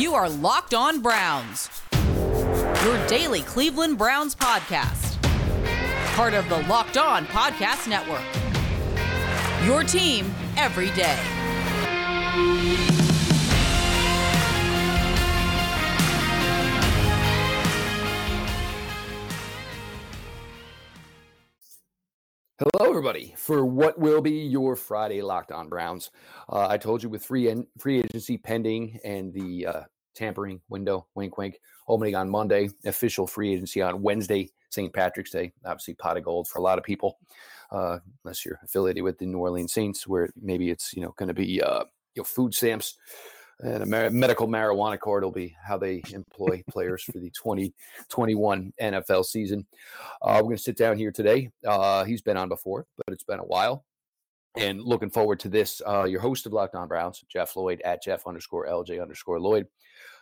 You are Locked On Browns, your daily Cleveland Browns podcast. Part of the Locked On Podcast Network. Your team every day. Hello, everybody, for what will be your Friday Locked On Browns. Uh, I told you with free en- free agency pending and the uh, tampering window, wink, wink, opening on Monday, official free agency on Wednesday, St. Patrick's Day. Obviously, pot of gold for a lot of people, uh, unless you're affiliated with the New Orleans Saints, where maybe it's you know going to be uh, you know food stamps and a mar- medical marijuana card will be how they employ players for the 2021 NFL season. Uh, we're going to sit down here today. Uh, he's been on before, but it's been a while. And looking forward to this. Uh, your host of Locked On Browns, Jeff Lloyd at Jeff underscore LJ underscore Lloyd.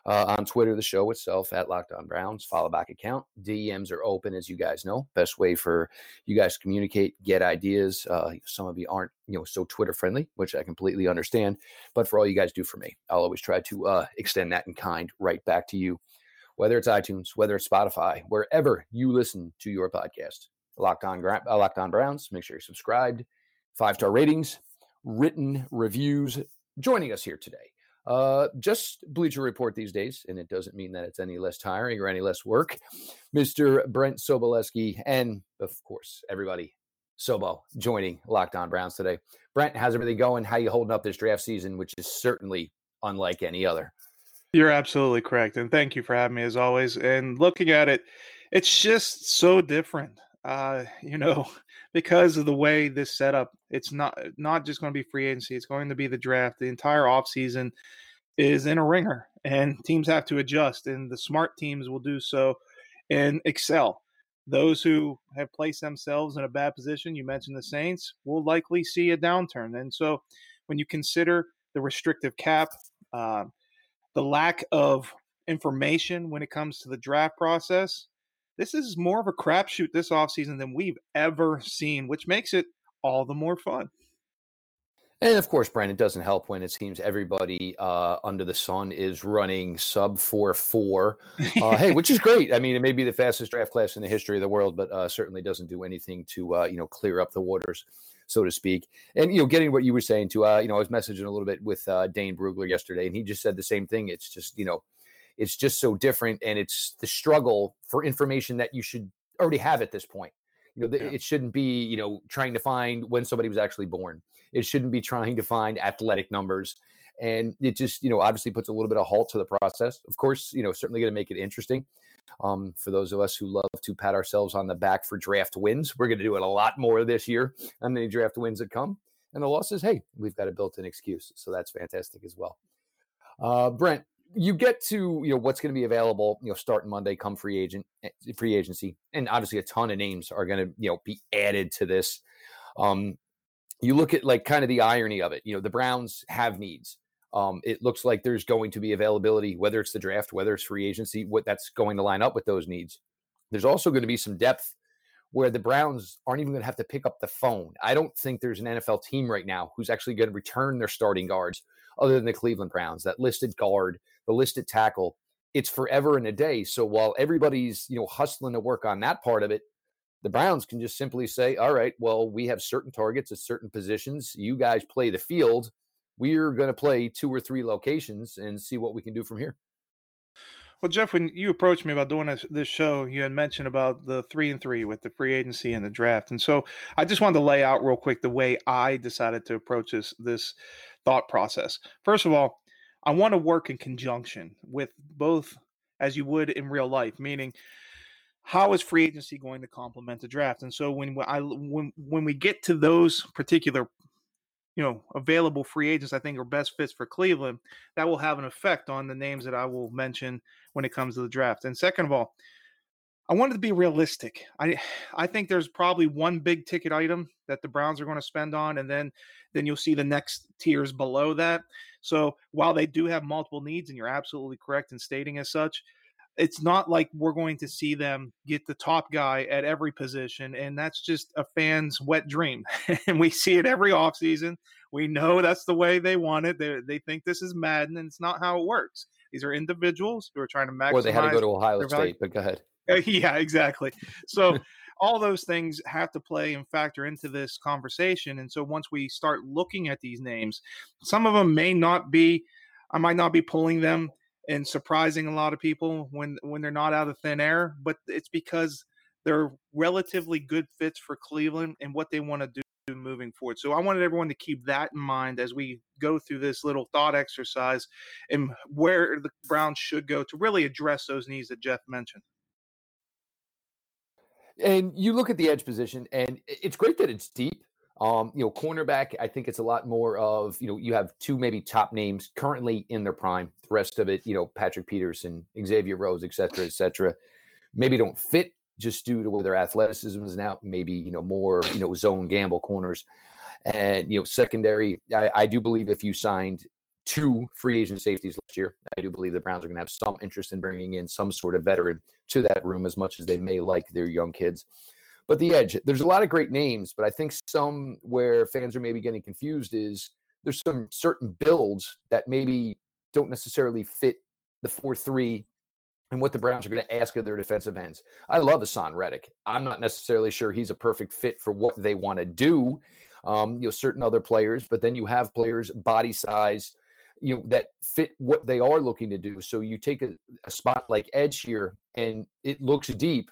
Uh, on Twitter, the show itself at Locked On Browns, follow back account. DMs are open, as you guys know. Best way for you guys to communicate, get ideas. Uh, some of you aren't, you know, so Twitter friendly, which I completely understand. But for all you guys do for me, I'll always try to uh, extend that in kind right back to you, whether it's iTunes, whether it's Spotify, wherever you listen to your podcast. Locked On, uh, Locked On Browns. Make sure you're subscribed five star ratings, written reviews. Joining us here today, uh, just Bleacher Report these days, and it doesn't mean that it's any less tiring or any less work. Mr. Brent Sobleski, and of course, everybody, Sobo, joining Locked On Browns today. Brent, how's everything going? How you holding up this draft season, which is certainly unlike any other? You're absolutely correct, and thank you for having me as always. And looking at it, it's just so different. Uh, you know, because of the way this setup, it's not not just going to be free agency, it's going to be the draft. The entire offseason is in a ringer and teams have to adjust and the smart teams will do so and excel. Those who have placed themselves in a bad position, you mentioned the Saints, will likely see a downturn. And so when you consider the restrictive cap, uh, the lack of information when it comes to the draft process, this is more of a crapshoot this offseason than we've ever seen, which makes it all the more fun. And of course, Brandon doesn't help when it seems everybody uh, under the sun is running sub four four. Uh, hey, which is great. I mean, it may be the fastest draft class in the history of the world, but uh, certainly doesn't do anything to uh, you know clear up the waters, so to speak. And you know, getting what you were saying to uh, you know, I was messaging a little bit with uh, Dane Brugler yesterday, and he just said the same thing. It's just you know, it's just so different, and it's the struggle for information that you should already have at this point. You know, yeah. it shouldn't be you know trying to find when somebody was actually born. It shouldn't be trying to find athletic numbers. And it just, you know, obviously puts a little bit of halt to the process. Of course, you know, certainly going to make it interesting. Um, for those of us who love to pat ourselves on the back for draft wins, we're going to do it a lot more this year on the draft wins that come. And the losses, hey, we've got a built-in excuse, so that's fantastic as well. Uh, Brent, you get to you know what's going to be available, you know, starting Monday, come free agent, eh, free agency, and obviously a ton of names are going to you know be added to this. Um, you look at like kind of the irony of it. You know, the Browns have needs. Um, it looks like there's going to be availability, whether it's the draft, whether it's free agency, what that's going to line up with those needs. There's also going to be some depth where the Browns aren't even going to have to pick up the phone. I don't think there's an NFL team right now who's actually going to return their starting guards other than the Cleveland Browns. That listed guard, the listed tackle, it's forever and a day. So while everybody's, you know, hustling to work on that part of it, the Browns can just simply say, all right, well, we have certain targets at certain positions. You guys play the field. We're going to play two or three locations and see what we can do from here. Well, Jeff, when you approached me about doing this, show, you had mentioned about the three and three with the free agency and the draft, and so I just wanted to lay out real quick the way I decided to approach this this thought process. First of all, I want to work in conjunction with both, as you would in real life, meaning how is free agency going to complement the draft? And so when I when when we get to those particular you know available free agents I think are best fits for Cleveland, that will have an effect on the names that I will mention when it comes to the draft. And second of all, I wanted to be realistic. I I think there's probably one big ticket item that the Browns are going to spend on, and then then you'll see the next tiers below that. So while they do have multiple needs, and you're absolutely correct in stating as such, it's not like we're going to see them get the top guy at every position and that's just a fan's wet dream and we see it every offseason we know that's the way they want it they, they think this is madden and it's not how it works These are individuals who are trying to maximize. Or they had to go to Ohio State, value. but go ahead. yeah, exactly. So all those things have to play and factor into this conversation. And so once we start looking at these names, some of them may not be, I might not be pulling them and surprising a lot of people when when they're not out of thin air, but it's because they're relatively good fits for Cleveland and what they want to do moving forward. So I wanted everyone to keep that in mind as we go through this little thought exercise and where the Browns should go to really address those needs that Jeff mentioned. And you look at the edge position, and it's great that it's deep. Um, you know, cornerback, I think it's a lot more of, you know, you have two maybe top names currently in their prime. The rest of it, you know, Patrick Peterson, Xavier Rhodes, et cetera, et cetera, maybe don't fit just due to where their athleticism is now. Maybe, you know, more, you know, zone gamble corners. And, you know, secondary, I, I do believe if you signed two free agent safeties last year. I do believe the Browns are going to have some interest in bringing in some sort of veteran to that room as much as they may like their young kids. But the edge, there's a lot of great names, but I think some where fans are maybe getting confused is there's some certain builds that maybe don't necessarily fit the 4 3 and what the Browns are going to ask of their defensive ends. I love Haason Reddick. I'm not necessarily sure he's a perfect fit for what they want to do. Um, you know, certain other players, but then you have players body size, you know that fit what they are looking to do. So you take a, a spot like edge here, and it looks deep,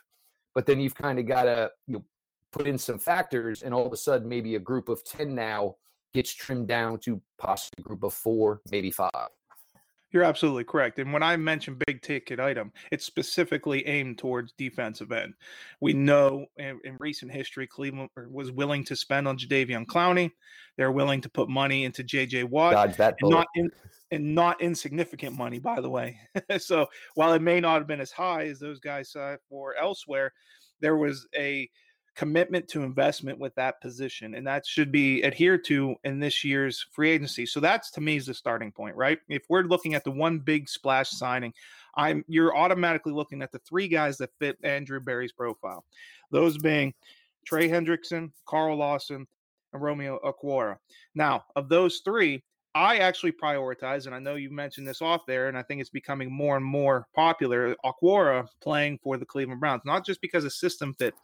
but then you've kind of got to you know put in some factors, and all of a sudden maybe a group of ten now gets trimmed down to possibly a group of four, maybe five. You're absolutely correct. And when I mention big ticket item, it's specifically aimed towards defensive end. We know in, in recent history, Cleveland er, was willing to spend on Jadeveon Clowney. They're willing to put money into J.J. Watt, Dodge that and not in, and not insignificant money, by the way. so while it may not have been as high as those guys uh, saw for elsewhere, there was a commitment to investment with that position and that should be adhered to in this year's free agency. So that's to me is the starting point right? If we're looking at the one big splash signing i'm you're automatically looking at the three guys that fit andrew Berry's profile. Those being trey hendrickson carl lawson and romeo Okwara. now of those three I actually prioritize, and I know you mentioned this off there, and I think it's becoming more and more popular. Okwara playing for the Cleveland Browns, not just because of system fit.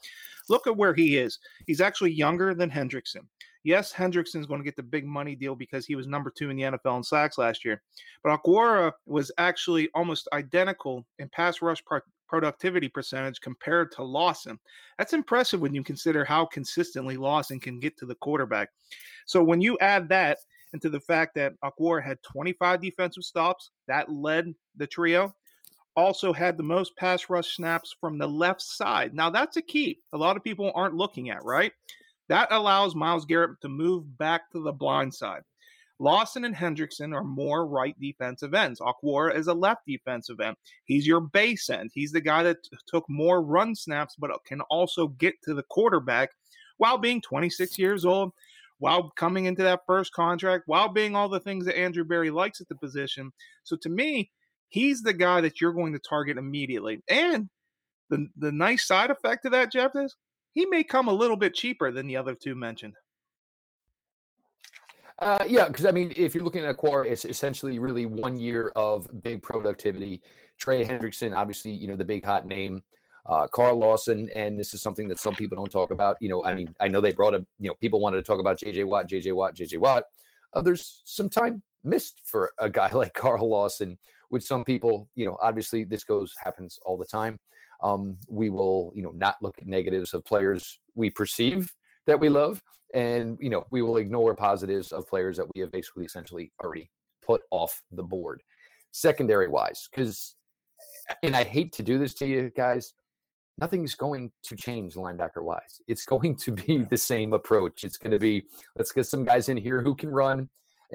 Look at where he is. He's actually younger than Hendrickson. Yes, Hendrickson's going to get the big money deal because he was number two in the NFL in sacks last year. But Okwara was actually almost identical in pass rush pro- productivity percentage compared to Lawson. That's impressive when you consider how consistently Lawson can get to the quarterback. So when you add that into the fact that Okwara had 25 defensive stops. That led the trio. Also had the most pass rush snaps from the left side. Now that's a key. A lot of people aren't looking at, right? That allows Myles Garrett to move back to the blind side. Lawson and Hendrickson are more right defensive ends. Okwara is a left defensive end. He's your base end. He's the guy that t- took more run snaps, but can also get to the quarterback while being 26 years old while coming into that first contract, while being all the things that Andrew Berry likes at the position. So to me, he's the guy that you're going to target immediately. And the the nice side effect of that, Jeff, is he may come a little bit cheaper than the other two mentioned. Uh, yeah, because I mean, if you're looking at Okwara, it's essentially really one year of big productivity. Trey Hendrickson, obviously, you know the big hot name uh, Carl Lawson, and this is something that some people don't talk about. You know, I mean, I know they brought up, you know, people wanted to talk about JJ Watt, JJ Watt, JJ Watt. Uh, there's some time missed for a guy like Carl Lawson, with some people, you know, obviously this goes happens all the time. Um, we will, you know, not look at negatives of players we perceive that we love, and you know, we will ignore positives of players that we have basically essentially already put off the board. Secondary wise, because, and I hate to do this to you guys, nothing's going to change linebacker wise. It's going to be the same approach. It's going to be let's get some guys in here who can run,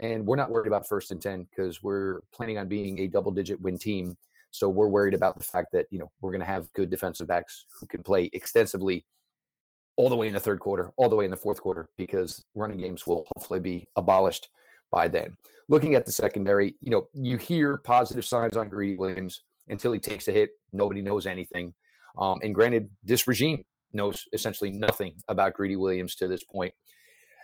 and we're not worried about first and 10 because we're planning on being a double digit win team. So we're worried about the fact that, you know, we're going to have good defensive backs who can play extensively all the way in the third quarter, all the way in the fourth quarter, because running games will hopefully be abolished by then. Looking at the secondary, you know, you hear positive signs on Greedy Williams until he takes a hit. Nobody knows anything. Um, and granted, this regime knows essentially nothing about Greedy Williams to this point.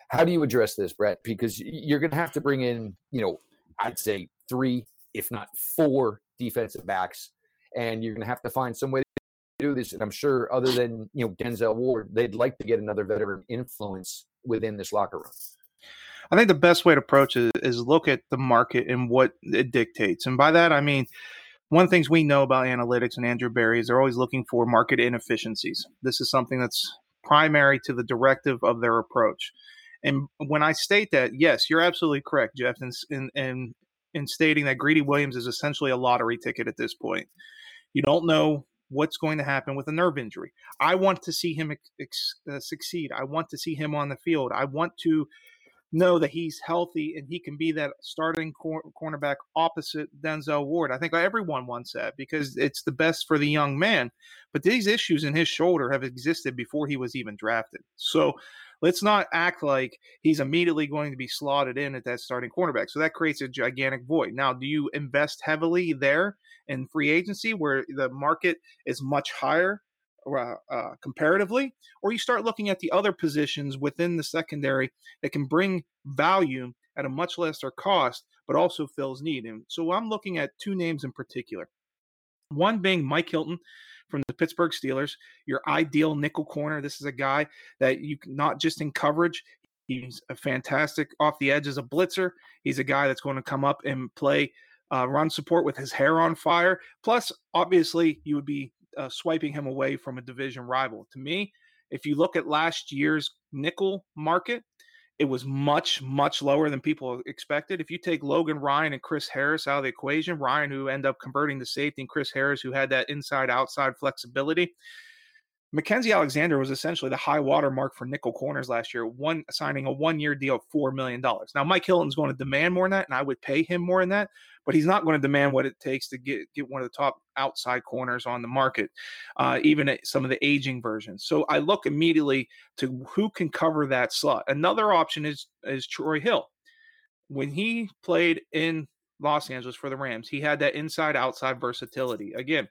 How do you address this, Brett? Because you're going to have to bring in, you know, I'd say three, if not four defensive backs, and you're going to have to find some way to do this. And I'm sure, other than you know Denzel Ward, they'd like to get another veteran influence within this locker room. I think the best way to approach it is look at the market and what it dictates. And by that, I mean, one of the things we know about analytics and Andrew Berry is they're always looking for market inefficiencies. This is something that's primary to the directive of their approach. And when I state that, yes, you're absolutely correct, Jeff, in, in, in, in stating that Greedy Williams is essentially a lottery ticket at this point. You don't know what's going to happen with a nerve injury. I want to see him ex- uh, succeed. I want to see him on the field. I want to know that he's healthy and he can be that starting cor- cornerback opposite Denzel Ward. I think everyone wants that because it's the best for the young man. But these issues in his shoulder have existed before he was even drafted. So let's not act like he's immediately going to be slotted in at that starting cornerback. So that creates a gigantic void. Now, do you invest heavily there in free agency where the market is much higher uh, comparatively, or you start looking at the other positions within the secondary that can bring value at a much lesser cost, but also fills need. And so I'm looking at two names in particular. One being Mike Hilton from the Pittsburgh Steelers, your ideal nickel corner. This is a guy that you not just in coverage, he's a fantastic off the edge as a blitzer. He's a guy that's going to come up and play uh, run support with his hair on fire. Plus, obviously, you would be uh, swiping him away from a division rival. To me, if you look at last year's nickel market, it was much, much lower than people expected. If you take Logan Ryan and Chris Harris out of the equation, Ryan, who ended up converting to safety, and Chris Harris, who had that inside outside flexibility, Mackensie Alexander was essentially the high water mark for nickel corners last year, one signing a one year deal of $4 million. Now, Mike Hilton's going to demand more than that, and I would pay him more than that, but he's not going to demand what it takes to get, get one of the top outside corners on the market, uh, even at some of the aging versions. So I look immediately to who can cover that slot. Another option is, is Troy Hill. When he played in Los Angeles for the Rams, he had that inside outside versatility. Again,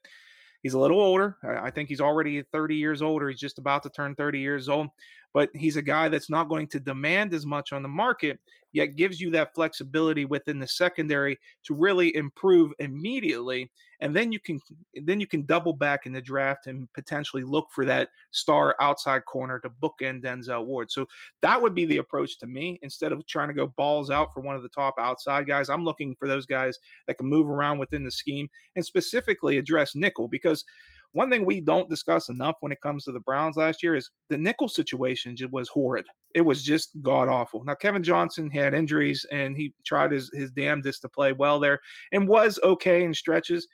He's a little older. I think he's already 30 years older. He's just about to turn 30 years old but he's a guy that's not going to demand as much on the market, yet gives you that flexibility within the secondary to really improve immediately. And then you can then you can double back in the draft and potentially look for that star outside corner to bookend Denzel Ward. So that would be the approach to me. Instead of trying to go balls out for one of the top outside guys, I'm looking for those guys that can move around within the scheme and specifically address nickel because one thing we don't discuss enough when it comes to the Browns last year is the nickel situation was horrid. It was just god awful. Now Kevin Johnson had injuries and he tried his his damnedest to play well there and was okay in stretches.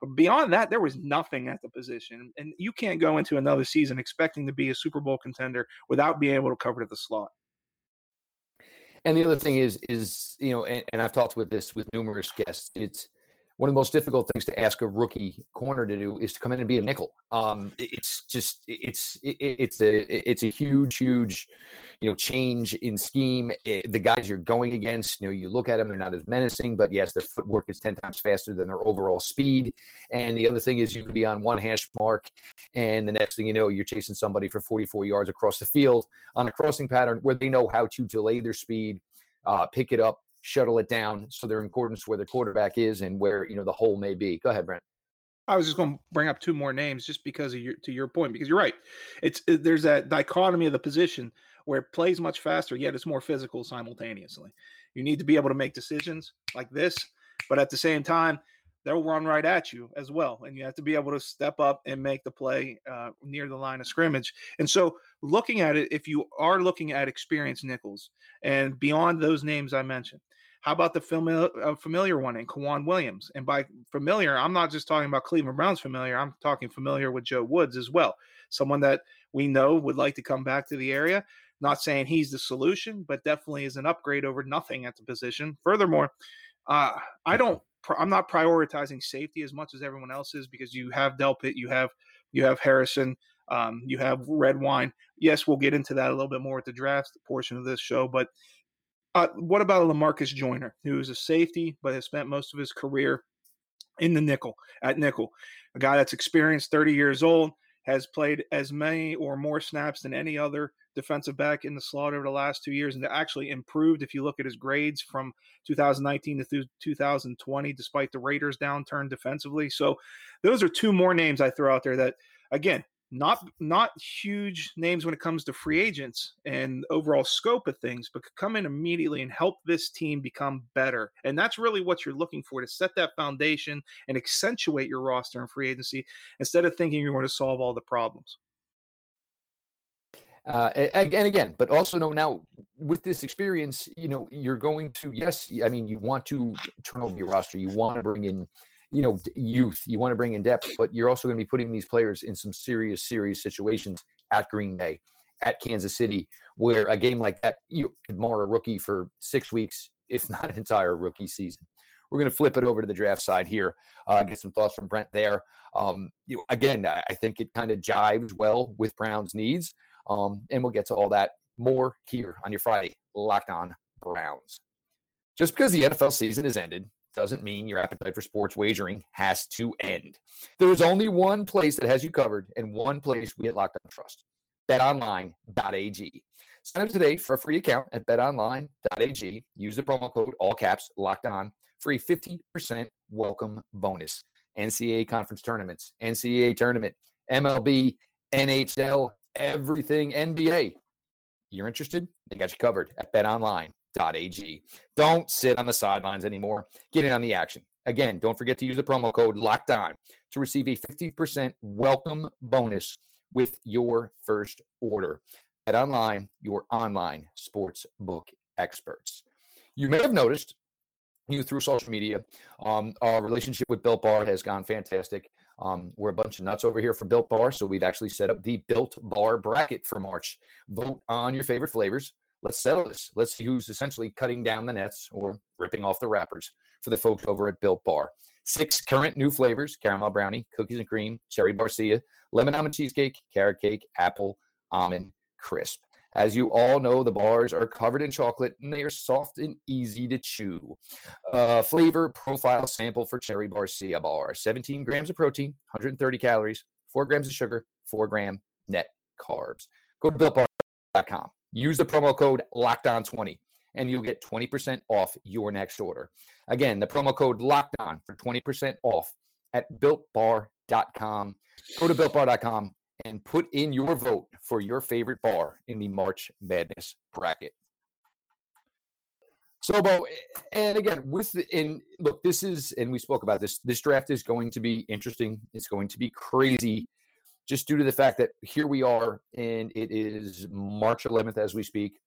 But beyond that, there was nothing at the position. And you can't go into another season expecting to be a Super Bowl contender without being able to cover to the slot. And the other thing is, is you know, and, and I've talked with this with numerous guests. It's one of the most difficult things to ask a rookie corner to do is to come in and be a nickel. Um, it's just it's it's a it's a huge huge you know change in scheme. It, eh, the guys you're going against, you know, you look at them, they're not as menacing, but yes, their footwork is ten times faster than their overall speed. And the other thing is you can be on one hash mark, and the next thing you know, you're chasing somebody for 44 yards across the field on a crossing pattern where they know how to delay their speed, uh, pick it up, shuttle it down so they're in accordance where the quarterback is and where you know the hole may be. Go ahead, Brent. I was just going to bring up two more names just because of your to your point because you're right. It's there's that dichotomy of the position where it plays much faster yet it's more physical simultaneously. You need to be able to make decisions like this, but at the same time they'll run right at you as well, and you have to be able to step up and make the play uh, near the line of scrimmage. And so, looking at it, if you are looking at experienced nickels and beyond those names I mentioned, how about the familiar, uh, familiar one in K'Waun Williams? And by familiar, I'm not just talking about Cleveland Browns familiar. I'm talking familiar with Joe Woods as well. Someone that we know would like to come back to the area. Not saying he's the solution, but definitely is an upgrade over nothing at the position. Furthermore, uh, I don't. I'm not prioritizing safety as much as everyone else is because you have Delpit, you have you have Harrison, um, you have Redwine. Yes, we'll get into that a little bit more at the draft portion of this show, but uh, what about Lamarcus Joyner, who is a safety but has spent most of his career in the nickel at nickel? A guy that's experienced, 30 years old, has played as many or more snaps than any other defensive back in the slot over the last two years and actually improved if you look at his grades from 2019 to 2020, despite the Raiders' downturn defensively. So those are two more names I throw out there that, again, not not huge names when it comes to free agents and overall scope of things, but could come in immediately and help this team become better. And that's really what you're looking for to set that foundation and accentuate your roster in free agency instead of thinking you're going to solve all the problems. Uh, and, again, but also know now with this experience, you know, you're going to yes, I mean, you want to turn over your roster, you want to bring in you know youth you want to bring in depth but you're also going to be putting these players in some serious serious situations at green bay at kansas city where a game like that you could mar a rookie for six weeks if not an entire rookie season. We're going to flip it over to the draft side here uh, get some thoughts from brent there. Um, you know, again i think it kind of jives well with brown's needs um, and we'll get to all that more here on your friday locked on browns just because the nfl season has ended doesn't mean your appetite for sports wagering has to end. There's only one place that has you covered and one place we at Locked On Trust betonline.ag. Sign up today for a free account at betonline.ag. Use the promo code all caps locked on for a 50% welcome bonus. NCAA conference tournaments, NCAA tournament, MLB, NHL, everything NBA. You're interested? They got you covered at betonline.ag. Don't sit on the sidelines anymore. Get in on the action. Again, don't forget to use the promo code locked on to receive a 50% welcome bonus with your first order. Bet online, your online sports book experts. You may have noticed you through social media. Um, our relationship with Built Bar has gone fantastic. Um, we're a bunch of nuts over here for Built Bar, so we've actually set up the Built Bar bracket for March. Vote on your favorite flavors let's settle this. Let's see who's essentially cutting down the nets or ripping off the wrappers for the folks over at Built Bar. Six current new flavors caramel brownie, cookies and cream, cherry barcia, lemon almond cheesecake, carrot cake, apple, almond crisp. As you all know, the bars are covered in chocolate and they are soft and easy to chew. Uh, flavor profile sample for cherry barcia bar 17 grams of protein, 130 calories, 4 grams of sugar, 4 gram net carbs. Go to builtbar.com Use the promo code locked on 20 and you'll get 20% off your next order. Again, the promo code locked on for 20% off at builtbar.com. Go to builtbar.com and put in your vote for your favorite bar in the March Madness bracket. Sobo, and again, with the, and look, this is, and we spoke about this. This draft is going to be interesting. It's going to be crazy just due to the fact that here we are and it is March 11th as we speak.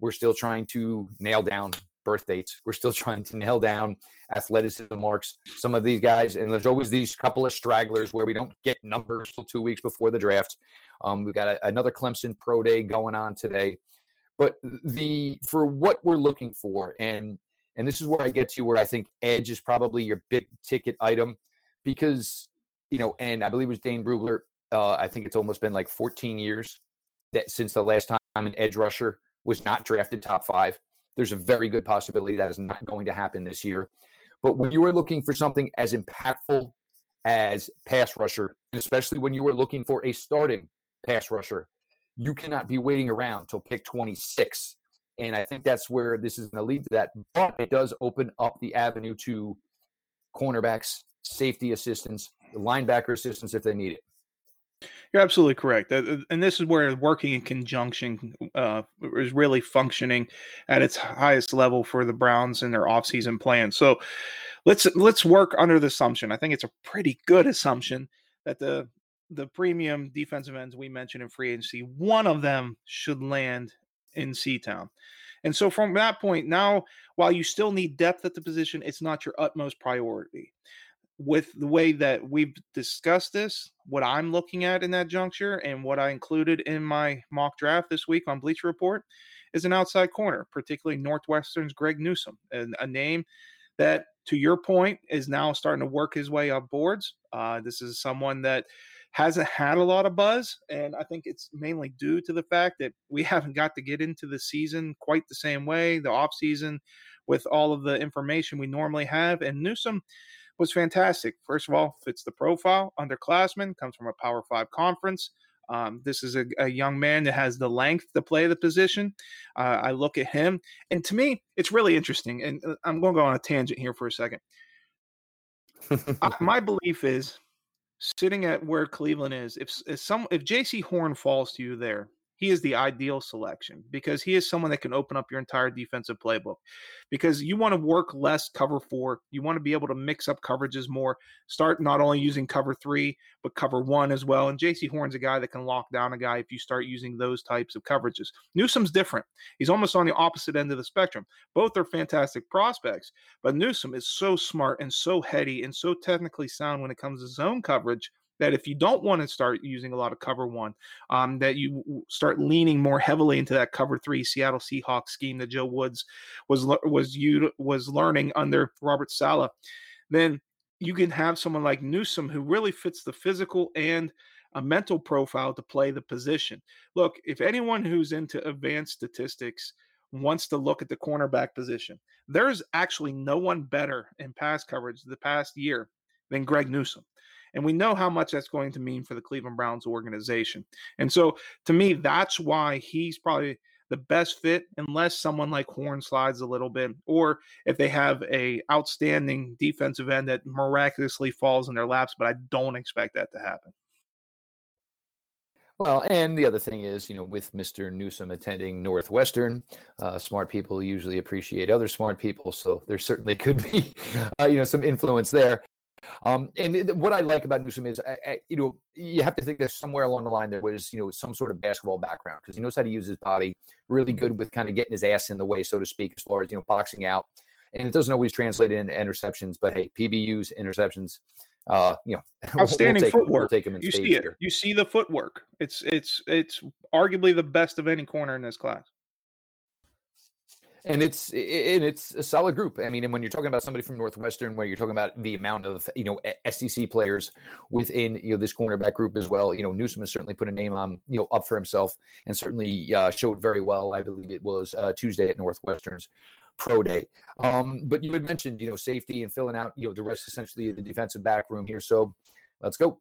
We're still trying to nail down birth dates. We're still trying to nail down athleticism marks. Some of these guys, and there's always these couple of stragglers where we don't get numbers till two weeks before the draft. Um, we've got a, another Clemson pro day going on today. But the for what we're looking for, and and this is where I get to where I think edge is probably your big ticket item because you know, and I believe it was Dane Brugler uh, I think it's almost been like 14 years that since the last time an edge rusher was not drafted top five. There's a very good possibility that is not going to happen this year. But when you are looking for something as impactful as pass rusher, especially when you are looking for a starting pass rusher, you cannot be waiting around till pick 26. And I think that's where this is going to lead to that. But it does open up the avenue to cornerbacks, safety assistants, linebacker assistants if they need it. You're absolutely correct, and this is where working in conjunction uh, is really functioning at its highest level for the Browns and their offseason plan. So let's let's work under the assumption. I think it's a pretty good assumption that the the premium defensive ends we mentioned in free agency, one of them should land in Town. And so from that point, now while you still need depth at the position, it's not your utmost priority with the way that we've discussed this, what I'm looking at in that juncture and what I included in my mock draft this week on Bleacher Report is an outside corner, particularly Northwestern's Greg Newsome, and a name that, to your point, is now starting to work his way up boards. Uh, this is someone that hasn't had a lot of buzz, and I think it's mainly due to the fact that we haven't got to get into the season quite the same way, the off season, with all of the information we normally have. And Newsome was fantastic. First of all, fits the profile, underclassman, comes from a Power Five conference, Um, this is a, a, young man that has the length to play the position. Uh, I look at him, and to me, it's really interesting. And uh, I'm going to go on a tangent here for a second. I, my belief is sitting at where Cleveland is, if, if some if Jaycee Horn falls to you there, he is the ideal selection because he is someone that can open up your entire defensive playbook. Because you want to work less cover four, you want to be able to mix up coverages more. Start not only using cover three, but cover one as well. And Jaycee Horn's a guy that can lock down a guy if you start using those types of coverages. Newsome's different. He's almost on the opposite end of the spectrum. Both are fantastic prospects, but Newsome is so smart and so heady and so technically sound when it comes to zone coverage that if you don't want to start using a lot of cover one, um, that you start leaning more heavily into that cover three Seattle Seahawks scheme that Joe Woods was was you was learning under Robert Saleh, then you can have someone like Newsome who really fits the physical and a mental profile to play the position. Look, if anyone who's into advanced statistics wants to look at the cornerback position, there's actually no one better in pass coverage the past year than Greg Newsome. And we know how much that's going to mean for the Cleveland Browns organization. And so to me, that's why he's probably the best fit unless someone like Horn slides a little bit, or if they have a outstanding defensive end that miraculously falls in their laps, but I don't expect that to happen. Well, and the other thing is, you know, with Mr. Newsome attending Northwestern, uh, smart people usually appreciate other smart people, so there certainly could be, uh, you know, some influence there. Um, and what I like about Newsome is, I, I, you know, you have to think that somewhere along the line there was, you know, some sort of basketball background because he knows how to use his body. Really good with kind of getting his ass in the way, so to speak, as far as you know, boxing out. And it doesn't always translate into interceptions, but hey, PBUs, interceptions, uh, you know, outstanding we'll footwork. We'll you see it. Here. You see the footwork. It's it's it's arguably the best of any corner in this class and it's and it's a solid group. I mean, and when you're talking about somebody from Northwestern, where you're talking about the amount of you know SEC players within you know this cornerback group as well, you know Newsome has certainly put a name on you know up for himself and certainly uh, showed very well. I believe it was uh, Tuesday at Northwestern's pro day. Um, but you had mentioned you know safety and filling out you know the rest essentially the defensive back room here. So let's go.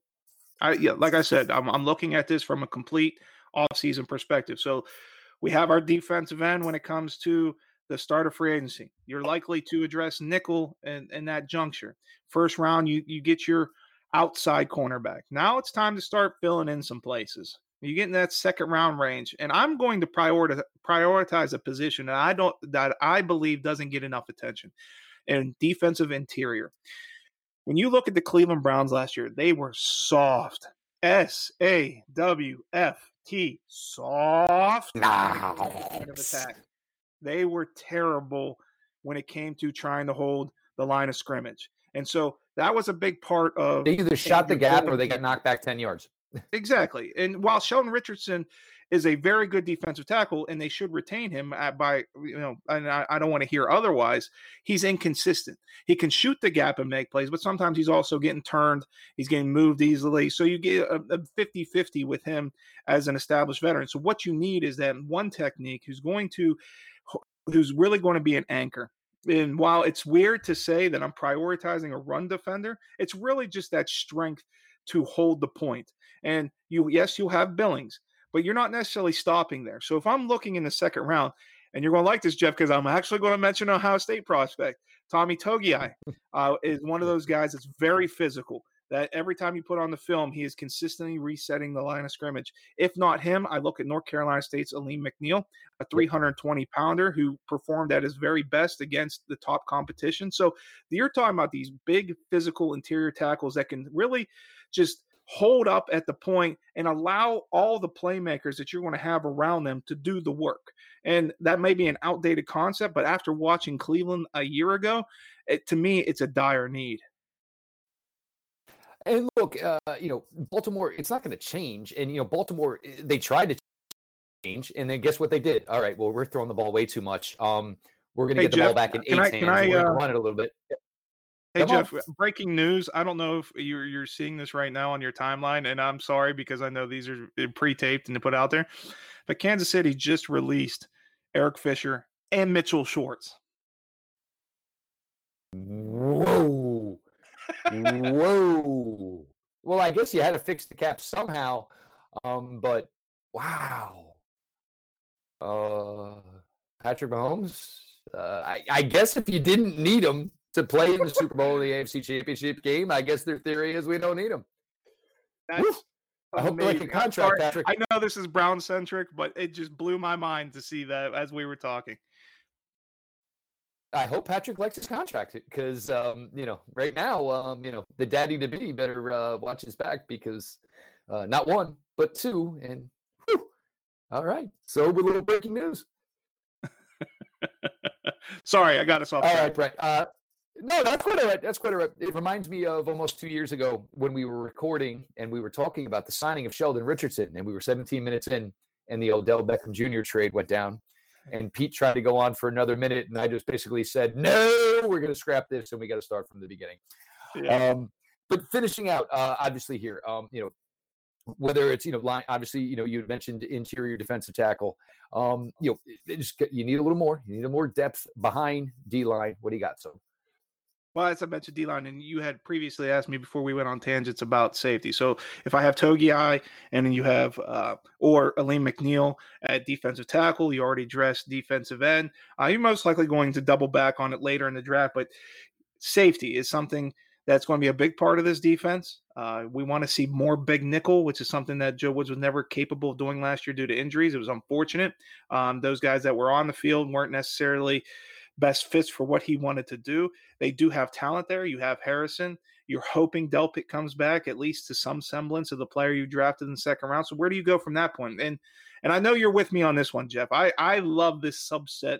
I, yeah, like I said, I'm, I'm looking at this from a complete offseason perspective. So we have our defensive end when it comes to the start of free agency. You're eh likely to address nickel in, in that juncture. First round, you, you get your outside cornerback. Now it's time to start filling in some places. You get in that second round range, and I'm going to prioritize prioritize a position that I don't that I believe doesn't get enough attention, and defensive interior. When you look at the Cleveland Browns last year, they were soft. S A W F T soft nah. of attack. They were terrible when it came to trying to hold the line of scrimmage. And so that was a big part of they either shot the gap or they got knocked back 10 yards. exactly. And while Sheldon Richardson is a very good defensive tackle and they should retain him at, by you know and I, I don't want to hear otherwise he's inconsistent he can shoot the gap and make plays but sometimes he's also getting turned he's getting moved easily so you get a, a 50-50 with him as an established veteran so what you need is that one technique who's going to who's really going to be an anchor. And while it's weird to say that I'm prioritizing a run defender, it's really just that strength to hold the point. And you, yes, you'll have Billings, but you're not necessarily stopping there. So if I'm looking in the second round, and you're going to like this, Jeff, because I'm actually going to mention Ohio State prospect Tommy Togiai uh, is one of those guys that's very physical that every time you put on the film, he is consistently resetting the line of scrimmage. If not him, I look at North Carolina State's Alim McNeill, a 320 pounder who performed at his very best against the top competition. So you're talking about these big physical interior tackles that can really just hold up at the point and allow all the playmakers that you're going to have around them to do the work. And that may be an outdated concept, but after watching Cleveland a year ago, it, to me, it's a dire need. And look, uh, you know, Baltimore, it's not going to change. And, you know, Baltimore, eh, they tried to change. And then guess what they did? All right, well, we're throwing the ball way too much. Um, We're going to hey, get the Jeff, ball back in eight hands. Can I uh, run it a little bit. Hey Come Jeff, on. breaking news. I don't know if you're you're seeing this right now on your timeline, and I'm sorry because I know these are eh, pre-taped and to put out there. But Kansas City just released Eric Fisher and Mitchell Schwartz. Whoa. Whoa. Well, I guess you had to fix the cap somehow. Um, but wow, uh, Patrick Mahomes. Uh, I, I guess if you didn't need him to play in the Super Bowl or the AFC Championship game, I guess their theory is we don't need him. I hope they a contract. Patrick. I know this is Brown centric, but it just blew my mind to see that as we were talking. I hope Patrick likes his contract because um, you know right now um, you know the daddy to be better uh, watch his back because uh, not one but two and whew, all right so with a little breaking news. Sorry, I got us off. All right, Brett. Uh, no, that's quite all right. That's quite all right. It reminds me of almost two years ago when we were recording and we were talking about the signing of Sheldon Richardson, and we were 17 minutes in, and the Odell Beckham Jr. trade went down. And Pete tried to go on for another minute, and I just basically said, "No, we're going to scrap this, and we got to start from the beginning." Yeah. Um, but finishing out, uh, obviously here, um, you know, whether it's you know line, obviously you know you had mentioned interior defensive tackle. Um, you know, just get- you need a little more. You need a more depth behind D line. What do you got? So Well, as I mentioned, D line, and you had previously asked me before we went on tangents about safety. So if I have Togiai, and then you have uh, or Alim McNeill at defensive tackle, you already dressed defensive end. Uh, you're most likely going to double back on it later in the draft, but safety is something that's going to be a big part of this defense. Uh, we want to see more big nickel, which is something that Joe Woods was never capable of doing last year due to injuries. It was unfortunate. Um, those guys that were on the field weren't necessarily best fits for what he wanted to do. They do have talent there. You have Harrison. You're hoping Delpit comes back at least to some semblance of the player you drafted in the second round. So where do you go from that point? And and I know you're with me on this one, Jeff. I I love this subset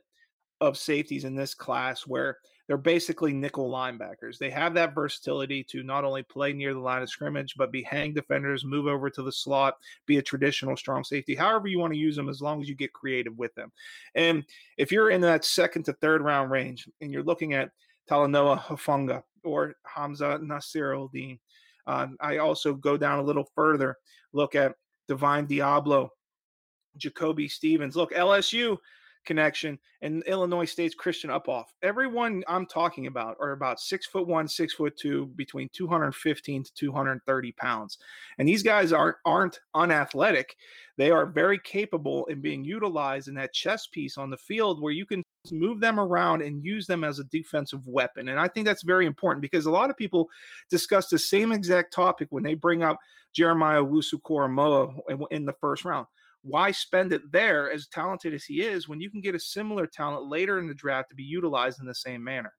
of safeties in this class where they're basically nickel linebackers. They have that versatility to not only play near the line of scrimmage, but be hang defenders, move over to the slot, be a traditional strong safety, however you want to use them, as long as you get creative with them. And if you're in that second to third round range and you're looking at Talanoa Hufanga or Hamza Nasir Dean, um, I also go down a little further, look at Divine Deablo, Jacoby Stevens. Look, LSU connection and Illinois State's Christian Uphoff. Everyone I'm talking about are about six foot one, six foot two, between 215 to 230 pounds. And these guys aren't aren't unathletic. They are very capable in being utilized in that chess piece on the field where you can move them around and use them as a defensive weapon. And I think that's very important because a lot of people discuss the same exact topic when they bring up Jeremiah Owusu-Koramoah in the first round why spend it there as talented as he is when you can get a similar talent later in the draft to be utilized in the same manner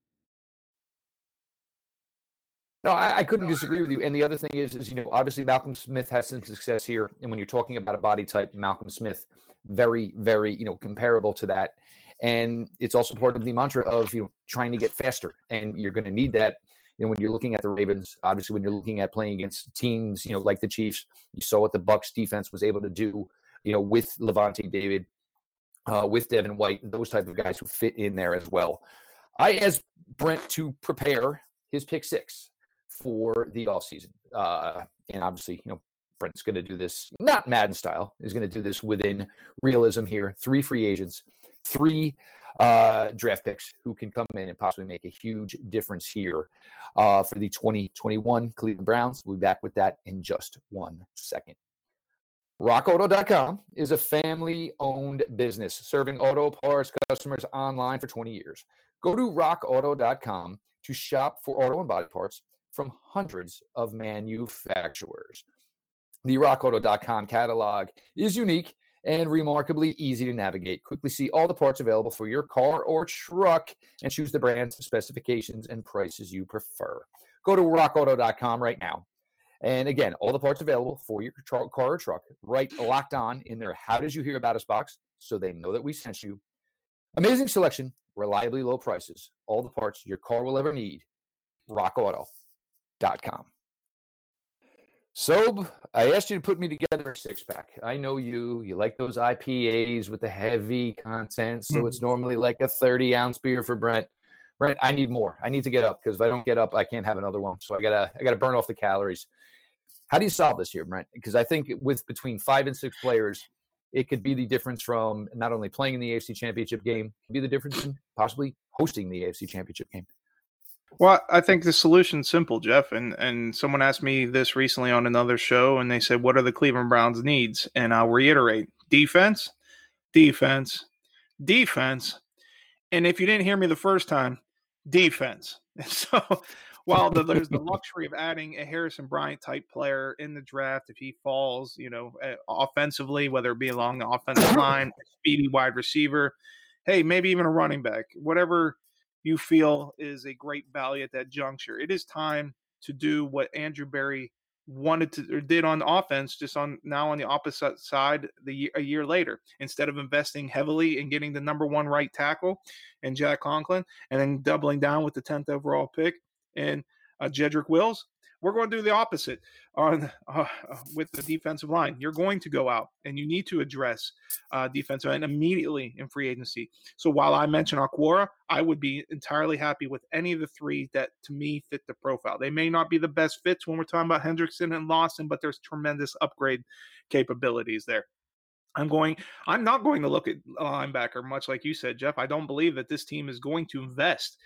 no, I, I couldn't disagree with you. And the other thing is, is you know, obviously Malcolm Smith has some success here, and when you're talking about a body type, Malcolm Smith, very, very, you know, comparable to that. And it's also part of the mantra of you know trying to get faster, and you're going to need that. You know, when you're looking at the Ravens, obviously when you're looking at playing against teams, you know, like the Chiefs, you saw what the Bucks defense was able to do you know, with Lavonte David, uh, with Devin White, those type of guys who fit in there as well. I asked Brent to prepare his pick six for the offseason. Uh, and obviously, you know, Brent's going to do this not Madden style. He's going to do this within realism here. Three free agents, three uh, draft picks who can come in and possibly make a huge difference here uh, for the 2021 Cleveland Browns. We'll be back with that in just one second. RockAuto.com is a family owned business serving auto parts customers online for 20 years. Go to rockauto.com to shop for auto and body parts from hundreds of manufacturers. The rockauto.com catalog is unique and remarkably easy to navigate. Quickly see all the parts available for your car or truck and choose the brands, specifications, and prices you prefer. Go to rockauto.com right now and again, all the parts available for your car or truck, right locked on in there. How did you hear about us box? So they know that we sent you. Amazing selection, reliably low prices, all the parts your car will ever need. RockAuto.com. So I asked you to put me together a six pack. I know you. You like those IPAs with the heavy content. So it's mm-hmm. normally like a 30 ounce beer for Brent. Brent, I need more. I need to get up because if I don't get up, I can't have another one. So I gotta I gotta burn off the calories. How do you solve this here, Brent? Because I think with between five and six players, it could be the difference from not only playing in the AFC Championship game, be the difference in possibly hosting the AFC Championship game. Well, I think the solution's simple, Jeff. And and someone asked me this recently on another show, and they said, "What are the Cleveland Browns' needs?" And I'll reiterate: defense, defense, defense. And if you didn't hear me the first time, defense. So, while the, there's the luxury of adding a Harrison Bryant type player in the draft, if he falls, you know, uh, offensively, whether it be along the offensive line, speedy wide receiver, hey, maybe even a running back, whatever you feel is a great value at that juncture. It is time to do what Andrew Berry wanted to or did on offense, just on now on the opposite side the a year later. Instead of investing heavily in getting the number one right tackle and Jack Conklin, and then doubling down with the tenth overall pick and uh, Jedrick Wills, we're going to do the opposite on uh, with the defensive line. You're going to go out and you need to address uh, defensive and immediately in free agency. So while I mention Okwara, I would be entirely happy with any of the three that to me fit the profile. They may not be the best fits when we're talking about Hendrickson and Lawson, but there's tremendous upgrade capabilities there. I'm going. I'm not going to look at linebacker much like you said, Jeff. I don't believe that this team is going to invest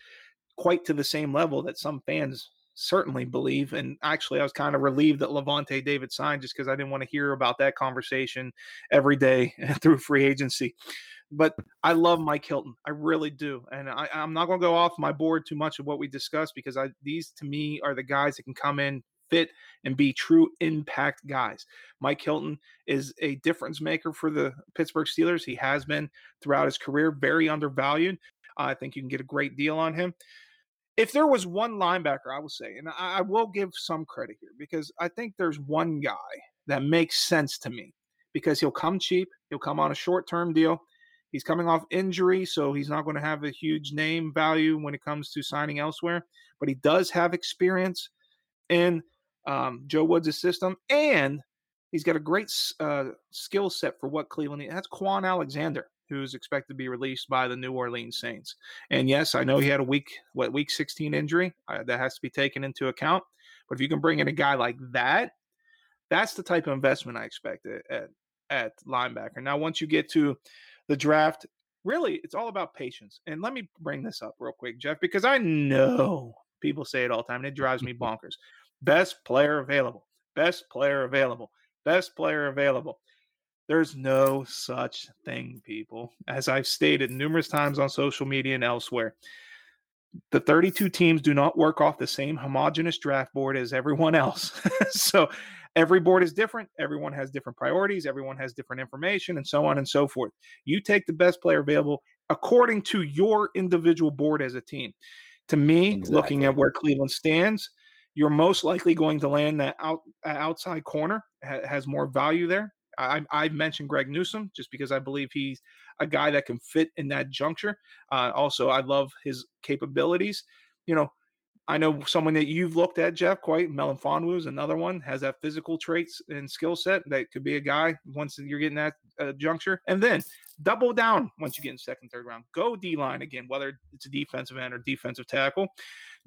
quite to the same level that some fans certainly believe. And actually, I was kind of relieved that Lavonte David signed just because I didn't want to hear about that conversation every day through free agency. But I love Mike Hilton. I really do. And I, am not going to go off my board too much of what we discussed because I, these to me are the guys that can come in, fit, and be true impact guys. Mike Hilton is a difference maker for the Pittsburgh Steelers. He has been throughout his career, very undervalued. I think you can get a great deal on him if there was one linebacker, I will say, and I, I, will give some credit here because I think there's one guy that makes sense to me because he'll come cheap, he'll come on a short term deal. He's coming off injury, so he's not going to have a huge name value when it comes to signing elsewhere. But he does have experience in um, Joe Woods' system, and he's got a great uh, skill set for what Cleveland needs. That's Kwon Alexander who's expected to be released by the New Orleans Saints. And yes, I know he had a week what week 16 injury uh, that has to be taken into account. But if you can bring in a guy like that, that's the type of investment I expect at, at, at linebacker. Now, once you get to the draft, really, it's all about patience. And let me bring this up real quick, Jeff, because I know people say it all the time, and it drives me bonkers. Best player available. Best player available. Best player available. There's no such thing, people. As I've stated numerous times on social media and elsewhere, the 32 teams do not work off the same homogenous draft board as everyone else. so every board is different. Everyone has different priorities. Everyone has different information, and so on and so forth. You take the best player available according to your individual board as a team. To me, exactly. looking at where Cleveland stands, you're most likely going to land that out, outside corner has more value there I, I've mentioned Greg Newsome just because I believe he's a guy that can fit in that juncture. Uh, also, I love his capabilities. You know, I know someone that you've looked at, Jeff, quite Melifonwu is another one, has that physical traits and skill set that could be a guy once you're getting that uh, juncture. And then double down once you get in second, third round. Go D line again, whether it's a defensive end or defensive tackle.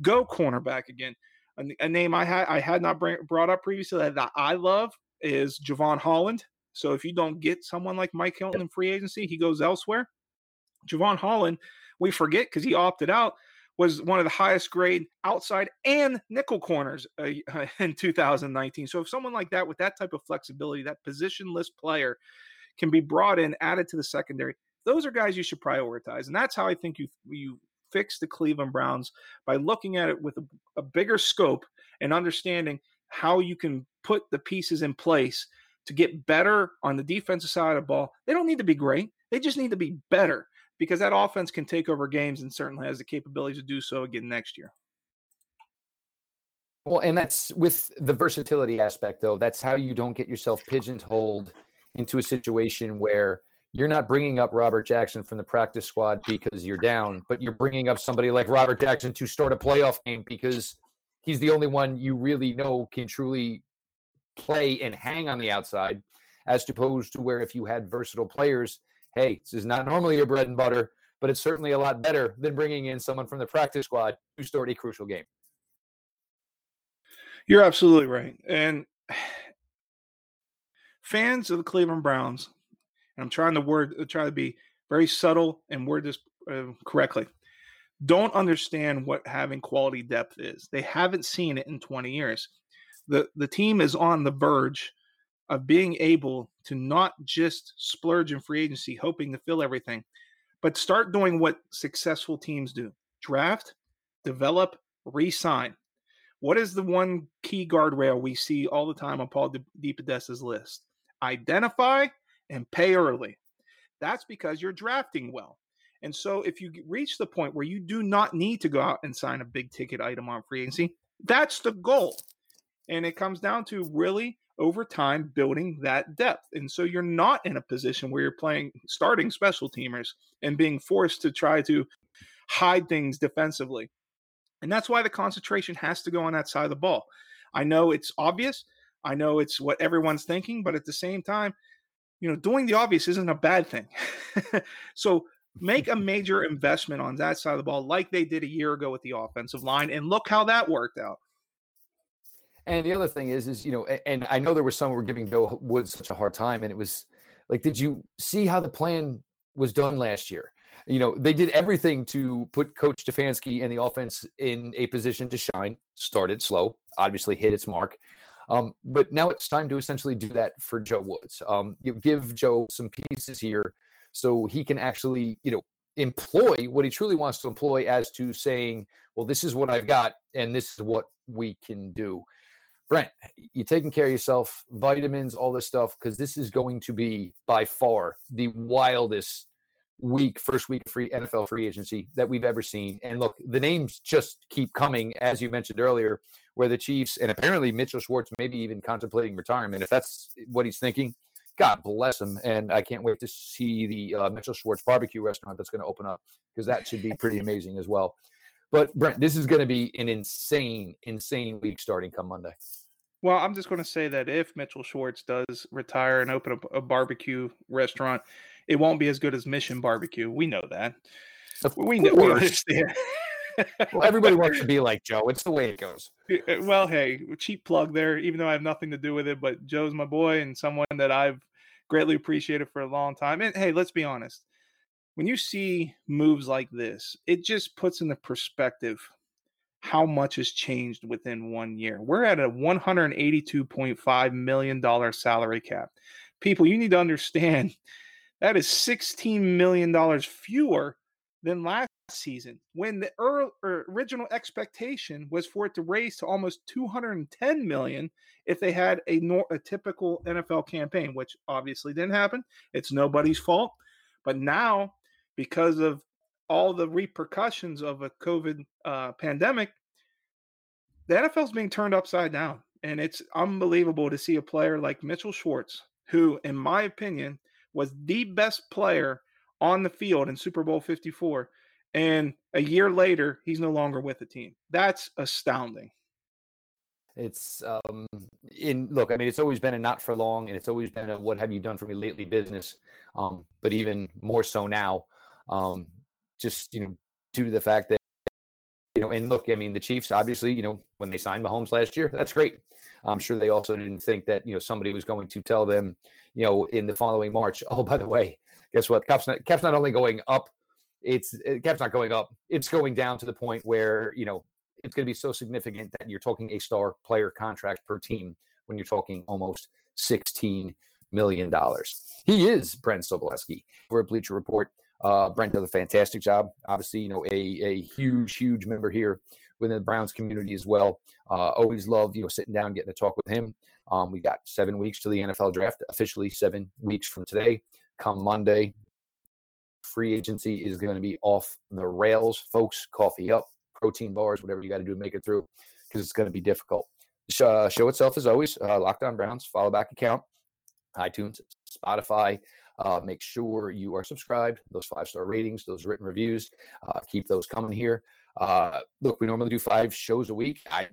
Go cornerback again. A, a name I had I had not bring, brought up previously that, that I love is Jevon Holland. So if you don't get someone like Mike Hilton in free agency, he goes elsewhere. Jevon Holland, we forget because he opted out, was one of the highest grade outside and nickel corners uh, in 2019. So if someone like that with that type of flexibility, that positionless player can be brought in, added to the secondary, those are guys you should prioritize. And that's how I think you you fix the Cleveland Browns by looking at it with a, a bigger scope and understanding how you can put the pieces in place to get better on the defensive side of the ball. They don't need to be great. They just need to be better because that offense can take over games and certainly has the capability to do so again next year. Well, and that's with the versatility aspect, though. That's how you don't get yourself pigeonholed into a situation where you're not bringing up Robert Jackson from the practice squad because you're down, but you're bringing up somebody like Robert Jackson to start a playoff game because he's the only one you really know can truly play and hang on the outside, as opposed to where if you had versatile players, hey, this is not normally your bread and butter, but it's certainly a lot better than bringing in someone from the practice squad who start a crucial game. You're absolutely right. And fans of the Cleveland Browns, and I'm trying to word, try to be very subtle and word this uh, correctly. don't understand what having quality depth is. They haven't seen it in 20 years. The the team is on the verge of being able to not just splurge in free agency hoping to fill everything, but start doing what successful teams do. Draft, develop, re-sign. What is the one key guardrail we see all the time on Paul DePodesta's list? Identify and pay early. That's because you're drafting well. And so if you reach the point where you do not need to go out and sign a big ticket item on free agency, that's the goal. And it comes down to really over time building that depth. And so you're not in a position where you're playing starting special teamers and being forced to try to hide things defensively. And that's why the concentration has to go on that side of the ball. I know it's obvious. I know it's what everyone's thinking, but at the same time, you know, doing the obvious isn't a bad thing. so make a major investment on that side of the ball, like they did a year ago with the offensive line, and look how that worked out. And the other thing is, is you know, and I know there was some who were giving Joe Woods such a hard time, and it was like, did you see how the plan was done last year? You know, they did everything to put Coach Stefanski and the offense in a position to shine. Started slow, obviously hit its mark, um, but now it's time to essentially do that for Joe Woods. Um, you give Joe some pieces here so he can actually, you know, employ what he truly wants to employ as to saying, well, this is what I've got and this is what we can do. Brent, you taking care of yourself, vitamins, all this stuff, because this is going to be by far the wildest week, first week free NFL free agency that we've ever seen. And look, the names just keep coming, as you mentioned earlier, where the Chiefs and apparently Mitchell Schwartz maybe even contemplating retirement. If that's what he's thinking, God bless him. And I can't wait to see the uh, Mitchell Schwartz barbecue restaurant that's going to open up because that should be pretty amazing as well. But Brent, this is going to be an insane, insane week starting come Monday. Well, I'm just going to say that if Mitchell Schwartz does retire and open a, a barbecue restaurant, it won't be as good as Mission Barbecue. We know that. Of we know. We understand. well, everybody wants to be like Joe. It's the way it goes. Uh, well, hey, cheap plug there. Even though I have nothing to do with it, but Joe's my boy and someone that I've greatly appreciated for a long time. And hey, let's be honest. When you see moves like this, it just puts into perspective how much has changed within one year. We're at a $182.5 million salary cap. People, you need to understand that is $16 million fewer than last season when the early, er, original expectation was for it to raise to almost 210 million if they had a, a typical NFL campaign, which obviously didn't happen. It's nobody's fault. But now, because of all the repercussions of a COVID uh, pandemic, the NFL is being turned upside down. And it's unbelievable to see a player like Mitchell Schwartz, who, in my opinion, was the best player on the field in Super Bowl 54. And a year later, he's no longer with the team. That's astounding. It's um in look, I mean, it's always been a not for long, and it's always been a what have you done for me lately business. Um, but even more so now, um, just you know, due to the fact that you know, and look, I mean, the Chiefs obviously, you know, when they signed Mahomes last year, that's great. I'm sure they also didn't think that you know somebody was going to tell them, you know, in the following March. Oh, by the way, guess what? Cap's not, Cap's not only going up, it's eh, Cap's not going up. It's going down to the point where you know it's going to be so significant that you're talking a star player contract per team when you're talking almost 16 million dollars. He is Brent Sobleski. for a Bleacher Report. Uh, Brent does a fantastic job. Obviously, you know, a, a huge, huge member here within the Browns community as well. Uh, always love, you know, sitting down, getting to talk with him. Um, we got seven weeks to the NFL draft, officially seven weeks from today. Come Monday, free agency is going to be off the rails, folks. Coffee up, protein bars, whatever you got to do to make it through, because it's going to be difficult. Uh, show itself, as always, uh, Locked On Browns, follow back account, iTunes, Spotify. Uh, make sure you are subscribed. Those five star ratings, those written reviews, uh, keep those coming here. Uh, look, we normally do five shows a week. I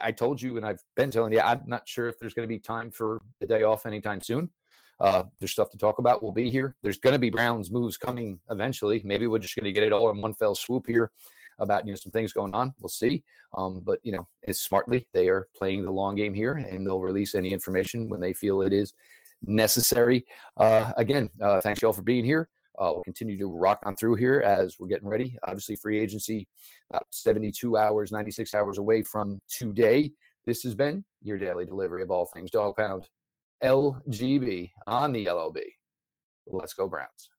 I told you, and I've been telling you, I'm not sure if there's going to be time for the day off anytime soon. Uh, there's stuff to talk about. We'll be here. There's going to be Browns moves coming eventually. Maybe we're just going to get it all in one fell swoop here about you know some things going on. We'll see. Um, but you know, it's smartly they are playing the long game here, and they'll release any information when they feel it is necessary. Uh, again, uh, thanks y'all for being here. uh, we'll continue to rock on through here as we're getting ready. Obviously, free agency about 72 hours, 96 hours away from today. This has been your daily delivery of all things Dog Pound LGB on the LOB. Let's go, Browns.